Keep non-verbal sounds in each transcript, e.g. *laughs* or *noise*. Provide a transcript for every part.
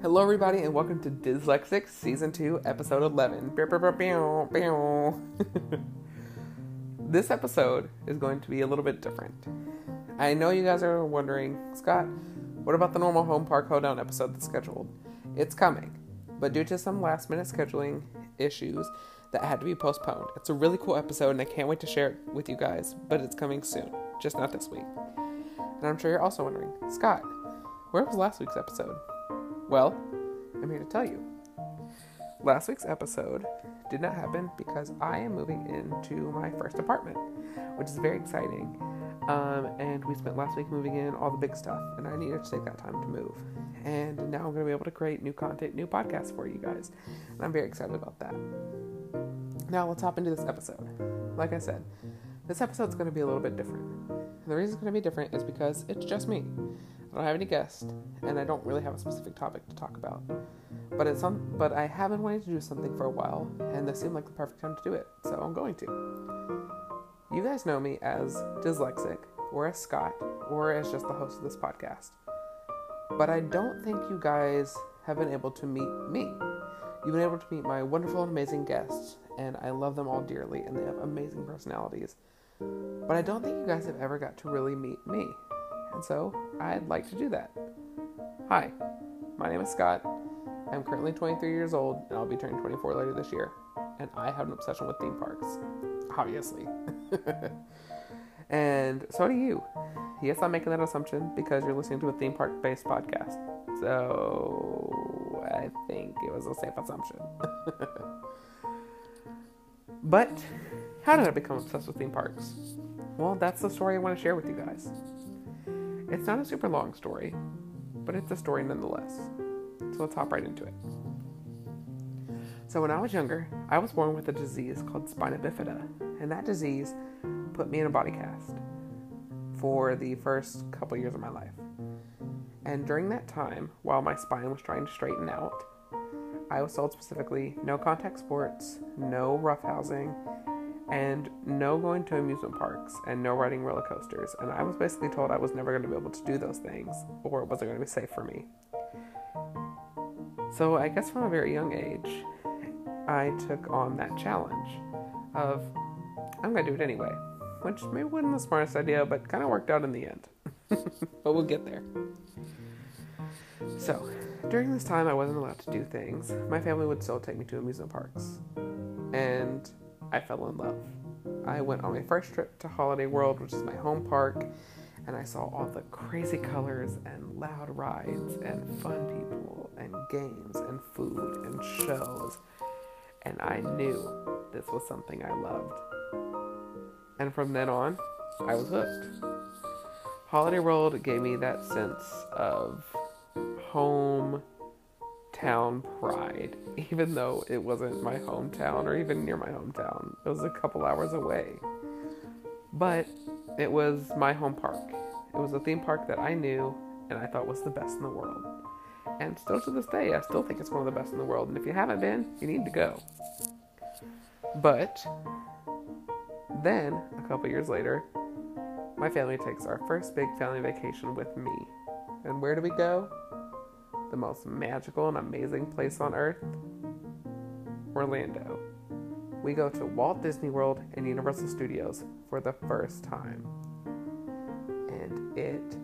Hello, everybody, and welcome to Dyslexic Season 2, Episode 11. *laughs* this episode is going to be a little bit different. I know you guys are wondering, Scott, what about the normal Home Park Hoedown episode that's scheduled? It's coming, but due to some last minute scheduling issues, that had to be postponed. It's a really cool episode, and I can't wait to share it with you guys, but it's coming soon, just not this week. And I'm sure you're also wondering, Scott, where was last week's episode? Well, I'm here to tell you. Last week's episode did not happen because I am moving into my first apartment, which is very exciting. Um, and we spent last week moving in all the big stuff, and I needed to take that time to move. And now I'm going to be able to create new content, new podcasts for you guys. And I'm very excited about that. Now let's hop into this episode. Like I said, this episode's going to be a little bit different. The reason it's going to be different is because it's just me. I don't have any guests, and I don't really have a specific topic to talk about. But it's some, but I have been wanting to do something for a while, and this seemed like the perfect time to do it, so I'm going to. You guys know me as dyslexic, or as Scott, or as just the host of this podcast. But I don't think you guys have been able to meet me. You've been able to meet my wonderful and amazing guests, and I love them all dearly, and they have amazing personalities. But I don't think you guys have ever got to really meet me, and so I'd like to do that. Hi, my name is Scott. I'm currently 23 years old, and I'll be turning 24 later this year. And I have an obsession with theme parks, obviously. *laughs* and so do you. Yes, I'm making that assumption because you're listening to a theme park based podcast. So I think it was a safe assumption. *laughs* but how did I become obsessed with theme parks? Well, that's the story I want to share with you guys. It's not a super long story, but it's a story nonetheless. So let's hop right into it. So, when I was younger, I was born with a disease called spina bifida, and that disease put me in a body cast for the first couple years of my life. And during that time, while my spine was trying to straighten out, I was told specifically no contact sports, no roughhousing, and no going to amusement parks, and no riding roller coasters. And I was basically told I was never going to be able to do those things, or it wasn't going to be safe for me. So I guess from a very young age, I took on that challenge of I'm going to do it anyway, which maybe wasn't the smartest idea, but kind of worked out in the end. *laughs* but we'll get there. So, during this time, I wasn't allowed to do things. My family would still take me to amusement parks, and I fell in love. I went on my first trip to Holiday World, which is my home park, and I saw all the crazy colors and loud rides and fun people and games and food and shows and I knew this was something I loved. And from then on, I was hooked. Holiday World gave me that sense of home town pride, even though it wasn't my hometown or even near my hometown. It was a couple hours away. But it was my home park. It was a theme park that I knew and I thought was the best in the world. And still to this day, I still think it's one of the best in the world. And if you haven't been, you need to go. But then, a couple years later, my family takes our first big family vacation with me. And where do we go? The most magical and amazing place on earth Orlando. We go to Walt Disney World and Universal Studios for the first time. And it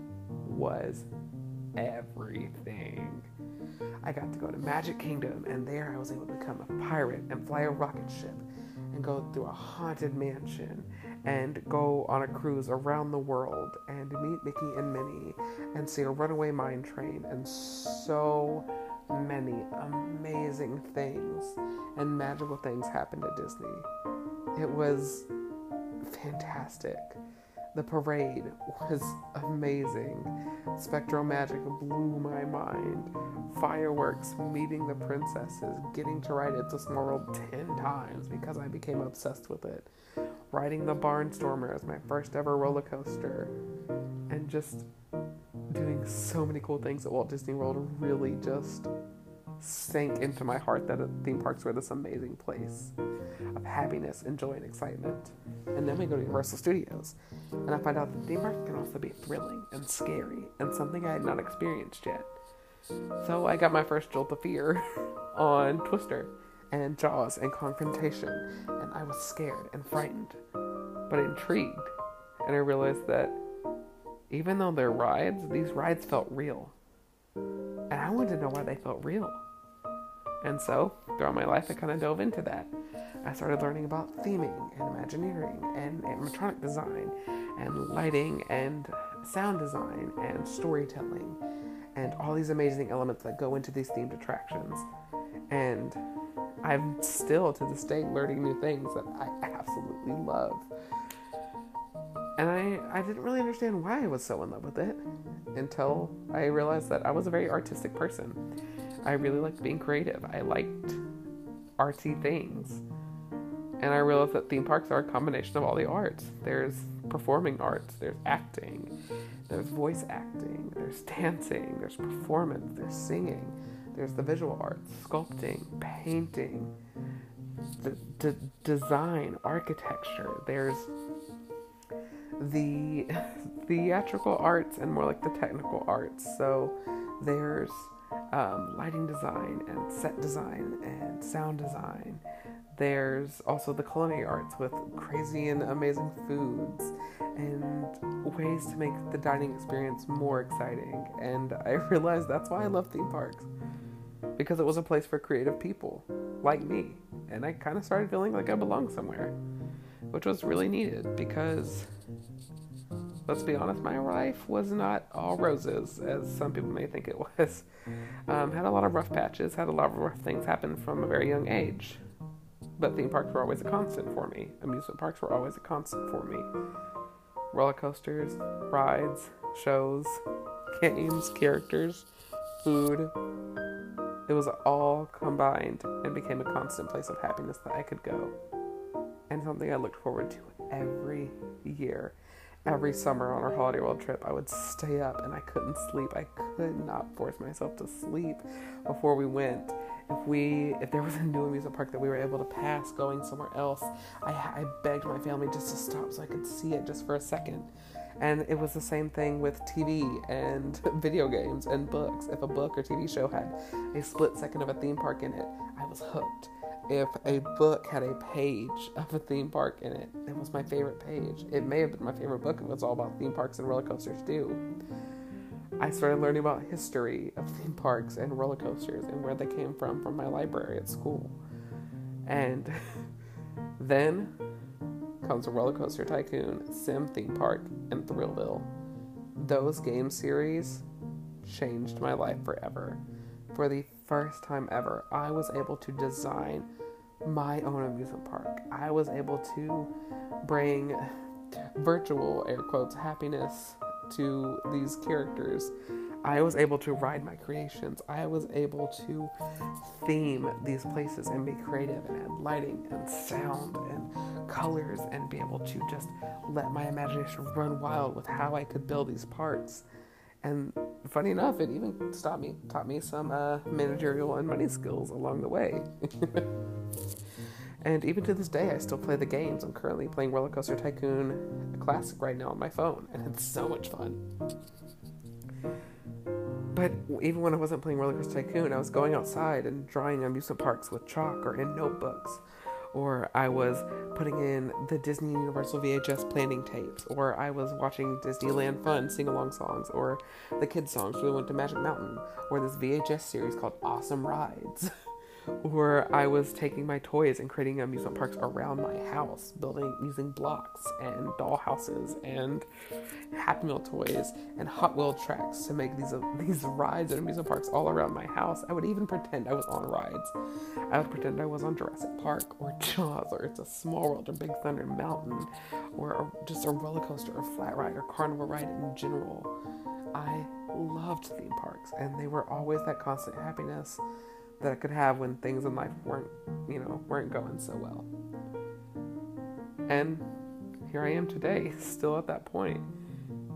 was everything. I got to go to Magic Kingdom, and there I was able to become a pirate and fly a rocket ship and go through a haunted mansion Mm-hmm. and go on a cruise around the world and meet Mickey and Minnie and see a runaway mine train and so many amazing things and magical things happened at Disney. It was fantastic. The parade was amazing. SpectroMagic blew my mind. Fireworks, meeting the princesses, getting to ride It's a Small World 10 times because I became obsessed with it. Riding the Barnstormer as my first ever roller coaster. And just doing so many cool things at Walt Disney World really just sank into my heart that theme parks were this amazing place of happiness and joy and excitement. And then we go to Universal Studios, and I find out that theme parks can also be thrilling and scary and something I had not experienced yet. So I got my first jolt of fear *laughs* on Twister and Jaws and Kongfrontation, I was scared and frightened, but intrigued. And I realized that even though they're rides, these rides felt real. And I wanted to know why they felt real. And so, throughout my life, I kind of dove into that. I started learning about theming and Imagineering and animatronic design and lighting and sound design and storytelling and all these amazing elements that go into these themed attractions. And I'm still to this day learning new things that I absolutely love. And I, I didn't really understand why I was so in love with it until I realized that I was a very artistic person. I really liked being creative. I liked artsy things. And I realized that theme parks are a combination of all the arts. There's performing arts, there's acting, there's voice acting, there's dancing, there's performance, there's singing, there's the visual arts, sculpting, painting, the, design, architecture. There's the *laughs* theatrical arts and more like the technical arts. So there's um, lighting design and set design and sound design. There's also the culinary arts with crazy and amazing foods and ways to make the dining experience more exciting. And I *laughs* realized that's why I love theme parks because it was a place for creative people like me. And I kind of started feeling like I belonged somewhere, which was really needed because let's be honest, my life was not all roses, as some people may think it was. Um, had a lot of rough patches, had a lot of rough things happen from a very young age. But theme parks were always a constant for me. Amusement parks were always a constant for me. Roller coasters, rides, shows, games, characters, food. It was all combined and became a constant place of happiness that I could go. And something I looked forward to every year every summer on our holiday world trip, I would stay up and I couldn't sleep. I could not force myself to sleep before we went. If we, if there was a new amusement park that we were able to pass going somewhere else, I, I begged my family just to stop so I could see it just for a second. And it was the same thing with TV and *laughs* video games and books. If a book or TV show had a split second of a theme park in it, I was hooked if a book had a page *laughs* of a theme park in it, it was my favorite page. It may have been my favorite book if it was all about theme parks and roller coasters too. I started learning about history of theme parks and roller coasters and where they came from from my library at school. And *laughs* then comes a roller coaster tycoon, Sim Theme Park, and Thrillville. Those game series changed my life forever. For the first time ever, I was able to design my own amusement park. I was able to bring virtual air quotes happiness to these characters. I was able to ride my creations. I was able to theme these places and be creative and add lighting and sound and colors and be able to just let my imagination run wild with how I could build these parks. And funny enough, it even taught me taught me some uh, managerial and money skills along the way. *laughs* and even to this day, I still play the games. I'm currently playing Roller Coaster Tycoon Classic right now on my phone, and it's so much fun. But even when I wasn't playing Roller Coaster Tycoon, I was going outside and drawing amusement parks with chalk or in notebooks or I was putting in the Disney Universal VHS planning tapes, or I was watching Disneyland Fun sing along songs, or the kids' songs. So we went to Magic Mountain, or this VHS series called Awesome Rides. *laughs* or I was taking my toys and creating amusement parks around my house, building using blocks and dollhouses and Happy Meal toys and Hot Wheel tracks to make these uh, *laughs* these rides and amusement parks all around my house. I would even pretend I was on rides. I would pretend I was on Jurassic Park or *laughs* Jaws or It's a Small World or Big Thunder Mountain or just a roller coaster or flat ride or carnival ride in general. I loved theme parks and they were always that constant happiness that I could have when things in life weren't, you know, weren't going so well. And here I am today, still at that point.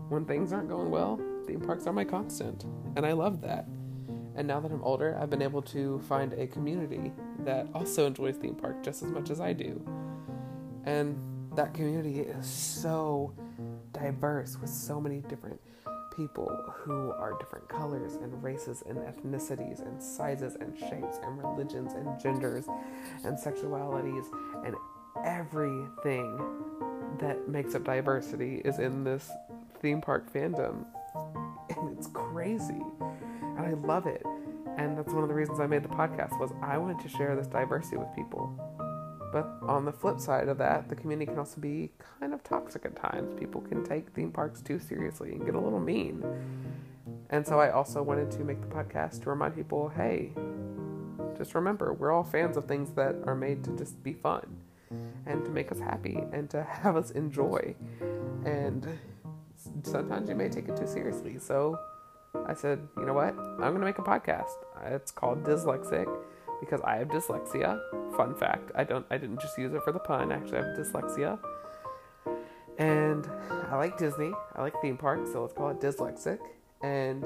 When things aren't going well, theme parks are my constant, and I love that. And now that I'm older, I've been able to find a community that also enjoys theme park just as much as I do. And that community is so diverse with so many different people who are different colors and races and ethnicities and sizes and shapes and religions and genders and sexualities and everything that makes up diversity is in this theme park fandom. And it's crazy. And I love it. And that's one of the reasons I made the podcast was I wanted to share this diversity with people. But on the flip side of that, the community can also be kind of toxic at times. People can take theme parks too seriously and get a little mean. And so I also wanted to make the podcast to remind people hey, just remember, we're all fans of things that are made to just be fun and to make us happy and to *laughs* have us enjoy. And sometimes you may take it too seriously. So I said, you know what? I'm going to make a podcast. It's called Dyslexic because I have dyslexia. Fun fact, I don't I didn't just use it for the pun. Actually, I have dyslexia. And I like Disney. I like theme parks, so let's call it Dyslexic. And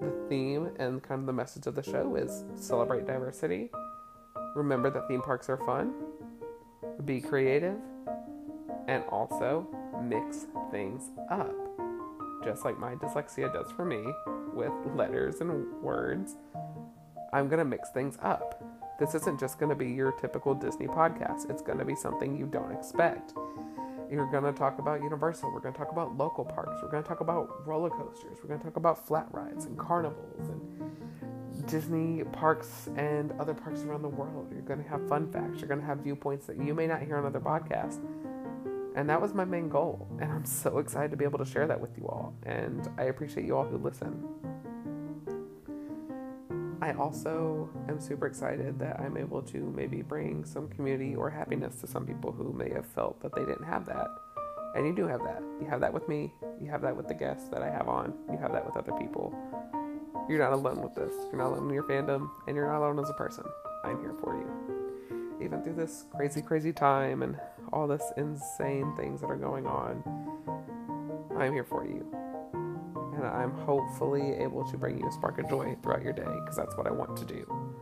the theme and kind of the message of the show is celebrate diversity. Remember that theme parks are fun. Be creative and also mix things up. Just like my dyslexia does for me with letters and words I'm going to mix things up. This isn't just going to be your typical Disney podcast, it's going to be something you don't expect. You're going to talk about Universal. We're going to talk about local parks. We're going to talk about roller coasters. We're going to talk about flat rides and carnivals and Disney parks and other parks around the world. You're going to have fun facts. You're going to have viewpoints that you may not hear on other podcasts. And that was my main goal. And I'm so excited to be able to share that with you all. And I appreciate you all who listen. I also am super excited that I'm able to maybe bring some community or happiness to some people who may have felt that they didn't have that. And you do have that. You have that with me. You have that with the guests that I have on. You have that with other people. You're not alone with this. You're not alone in your fandom, and you're not alone as a person. I'm here for you. Even through this crazy, crazy time and all this insane things that are going on, I'm here for you and I'm hopefully able to bring you a spark of joy throughout your day because that's what I want to do.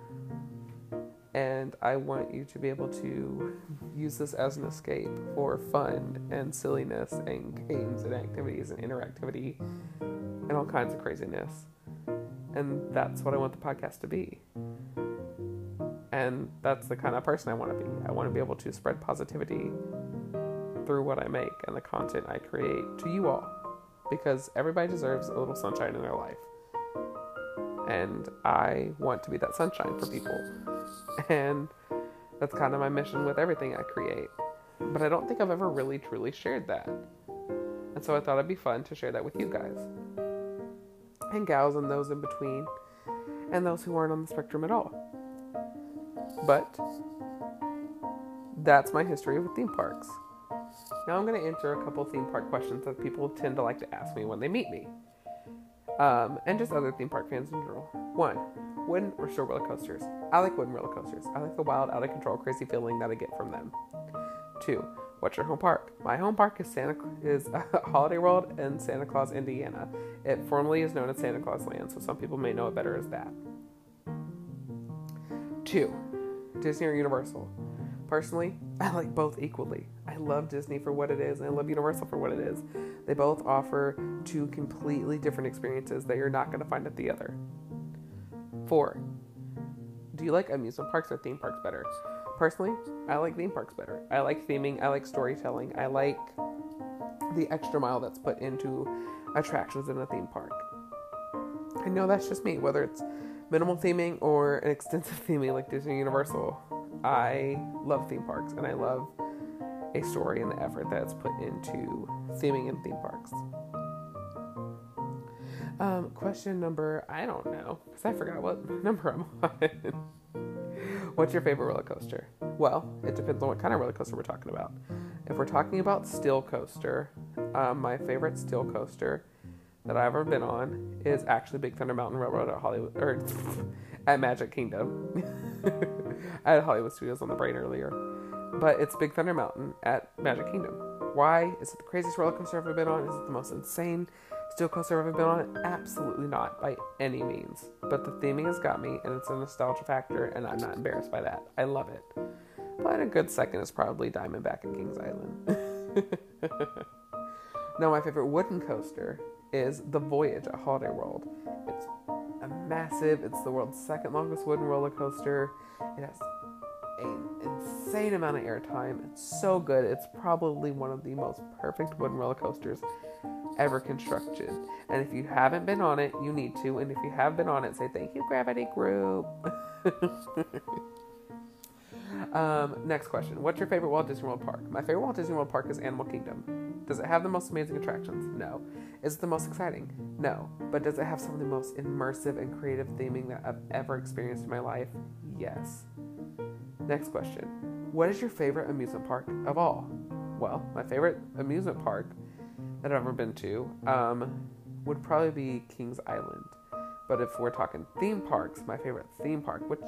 And I want you to be able to use this as an escape for fun and silliness and games and activities and interactivity and all kinds of craziness. And that's what I want the podcast to be. And that's the kind of person I want to be. I want to be able to spread positivity through what I make and the content I create to you all because everybody deserves a little sunshine in their life. And I want to be that sunshine for people. *laughs* And that's kind of my mission with everything I create. But I don't think I've ever really truly shared that. And so I thought it'd be fun to share that with you guys. And gals and those in between, and those who aren't on the spectrum at all. But that's my history with theme parks. Now I'm going to answer a couple theme park questions that people tend to like to ask me when they meet me. Um, and just other theme park fans in general. One, wooden or shore roller coasters? I like wooden roller coasters. I like the wild, out of control, crazy feeling that I get from them. Two, what's your home park? My home park is Santa is *laughs* Holiday World in Santa Claus, Indiana. It formerly is known as Santa Claus Land, so some people may know it better as that. Two, Disney or Universal? Personally, *laughs* I like both equally. I love Disney for what it is, and I love Universal for what it is. They both offer two completely different experiences that you're not going to find at the other. Four, do you like amusement parks or theme parks better? Personally, I like theme parks better. I like theming, I like storytelling, I like the extra mile that's put into attractions in a theme park. I know that's just me, whether it's minimal theming or an extensive *laughs* theming like Disney Universal. I love theme parks and I love a story and the effort that's put into theming in theme parks. Um, question number, I don't know, because I forgot what *laughs* number I'm on. What's your favorite roller coaster? Well, it depends on what kind of roller coaster we're talking about. If we're talking about steel coaster, um, my favorite steel coaster that I've ever been on is actually Big Thunder Mountain Railroad at Hollywood or *laughs* at Magic Kingdom. *laughs* I had Hollywood Studios on the brain earlier but it's Big Thunder Mountain at Magic Kingdom. Why? Is it the craziest roller coaster I've ever been on? Is it the most insane steel coaster I've ever been on? Absolutely not, by any means. But the theming has got me, and it's a nostalgia factor, and I'm not embarrassed by that. I love it. But a good second is probably Diamondback at Kings Island. *laughs* no, my favorite wooden coaster is The Voyage at Holiday World. It's a massive, it's the world's second longest wooden roller coaster. It has an insane amount of airtime. It's so good. It's probably one of the most perfect wooden roller coasters ever constructed. And if you haven't been on it, you need to. And if you have been on it, say thank you, Gravity Group. *laughs* um, next question What's your favorite Walt Disney World park? My favorite Walt Disney World park is Animal Kingdom. Does it have the most amazing attractions? No. Is it the most exciting? No. But does it have some of the most immersive and creative theming that I've ever experienced in my life? Yes. Next question What is your favorite amusement park of all? Well, my favorite amusement park that I've ever been to um, would probably be Kings Island. But if we're talking theme parks, my favorite theme park, which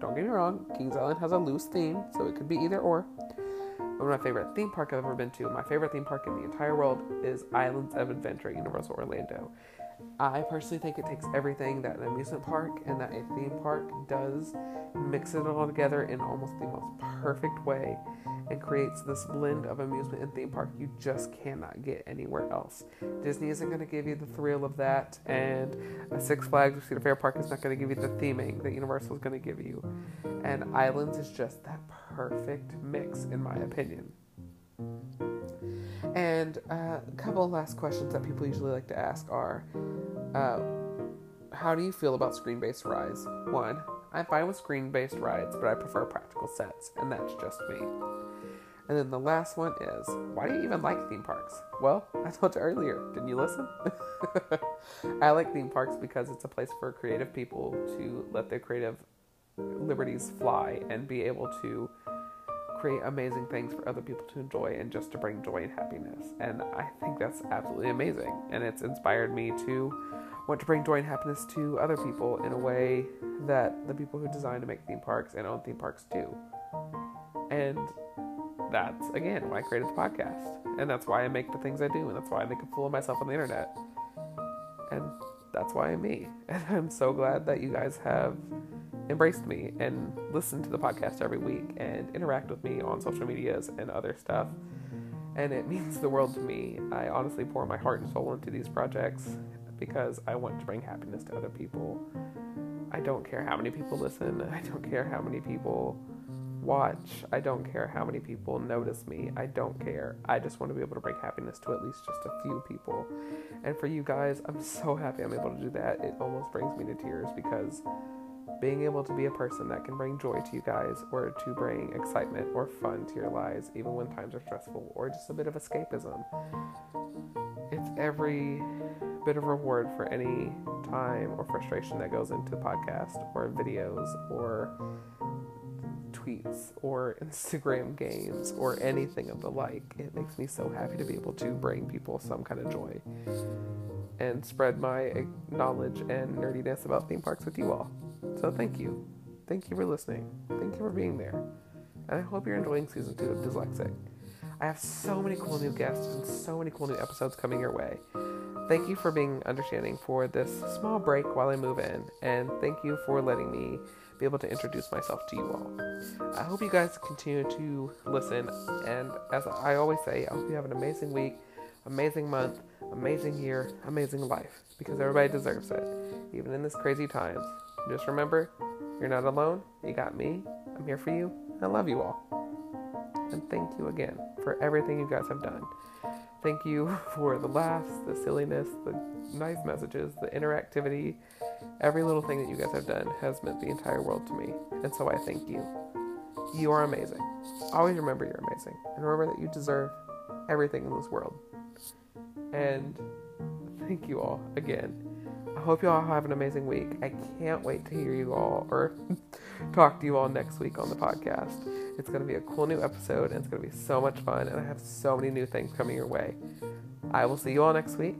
don't get me wrong, Kings Island has a loose theme, so it could be either or. But my favorite theme park I've ever been to, my favorite theme park in the entire world, is Islands of Adventure Universal Orlando. I personally think it takes everything that an amusement park and that a theme park does, mixes it all together in almost the most perfect way, and creates this blend of amusement and theme park you just cannot get anywhere else. Disney isn't going to give you the thrill of that, and Six Flags or Cedar Fair Park is not going to give you the theming that Universal is going to give you. And Islands is just that perfect mix, in my opinion. And uh, a couple of last questions that people usually like to ask are uh, How do you feel about screen based rides? One, I'm fine with screen based rides, but I prefer practical sets, and that's just me. And then the last one is Why do you even like theme parks? Well, *laughs* I told you earlier, didn't you listen? *laughs* I like theme parks because it's a place for creative people to let their creative liberties fly and be able to create amazing things for other people to enjoy and just to bring joy and happiness. And I think that's absolutely amazing. And it's inspired me to want to bring joy and happiness to other people in a way that the people who design to make theme parks and own theme parks do. And that's again why I created the podcast. And that's why I make the things I do, and that's why I make a fool of myself on the internet. And that's why I'm me. *laughs* And I'm so glad that you guys have embraced me and listened to the podcast every week and interact with me on social medias and other stuff. And it *laughs* means the world to me. I honestly pour my heart and soul into these projects because I want to bring happiness to other people. I don't care how many people listen, *laughs* I don't care how many people watch, I don't care how many people notice me. I don't care. I just want to be able to bring happiness to at least just a few people. And for you guys, I'm so happy I'm able to do that. It almost brings me to tears because being able to be a person that can bring joy to you guys or to bring excitement or fun to your lives, even when times are stressful, or just a bit of escapism. It's every bit of reward for any time or frustration that goes into the podcast or videos or tweets or *laughs* Instagram games or anything of the like. It makes me so happy to be able to bring people some kind of joy and spread my knowledge and nerdiness about theme parks with you all. So thank you. Thank you for listening. Thank you for being there. And I hope you're enjoying season two of Dyslexic. I have so many cool new guests and so many cool new episodes coming your way. Thank you for being understanding for this small break while I move in, and thank you for letting me be able to introduce myself to you all. I hope you guys continue to listen, and as I always say, I hope you have an amazing week, amazing month, amazing year, amazing life, because everybody deserves it, even in this crazy times. Just remember, you're not alone. You got me. I'm here for you. I love you all. And thank you again for everything you guys have done. Thank you *laughs* for the laughs, the silliness, the nice messages, the interactivity. Every little thing that you guys have done has meant the entire world to me. And so I thank you. You are amazing. Always remember you're amazing. And remember that you deserve everything in this world. And thank you all again. Hope you all have an amazing week. I can't wait to hear you all or *laughs* talk to you all next week on the podcast. It's going to be a cool new episode and it's going to be so much fun. And I have so many new things coming your way. I will see you all next week.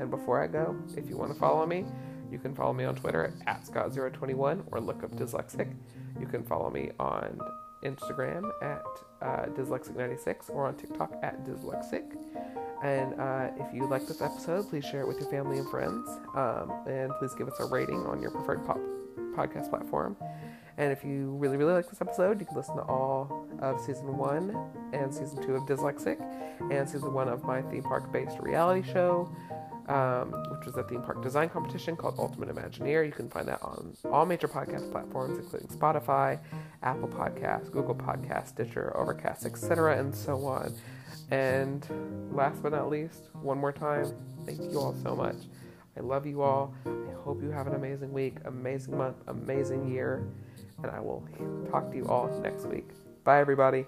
And before I go, if you want to follow me, you can follow me on Twitter at, at Scott021 or look up Dyslexic. You can follow me on Instagram at uh, Dyslexic96 or on TikTok at Dyslexic. And uh, if you like this episode, please share it with your family and friends. Um, and please give us a rating on your preferred pop- podcast platform. And if you really, really like this episode, you can listen to all of season one and season two of Dyslexic and season one of my theme park based reality show, um, which was a theme park design competition called Ultimate Imagineer. You can find that on all major podcast platforms, including Spotify, Apple Podcasts, Google Podcasts, Stitcher, Overcast, etc., and so on. And last but not least, one more time, thank you all so much. I love you all. I hope you have an amazing week, amazing month, amazing year, and I will talk to you all next week. Bye, everybody.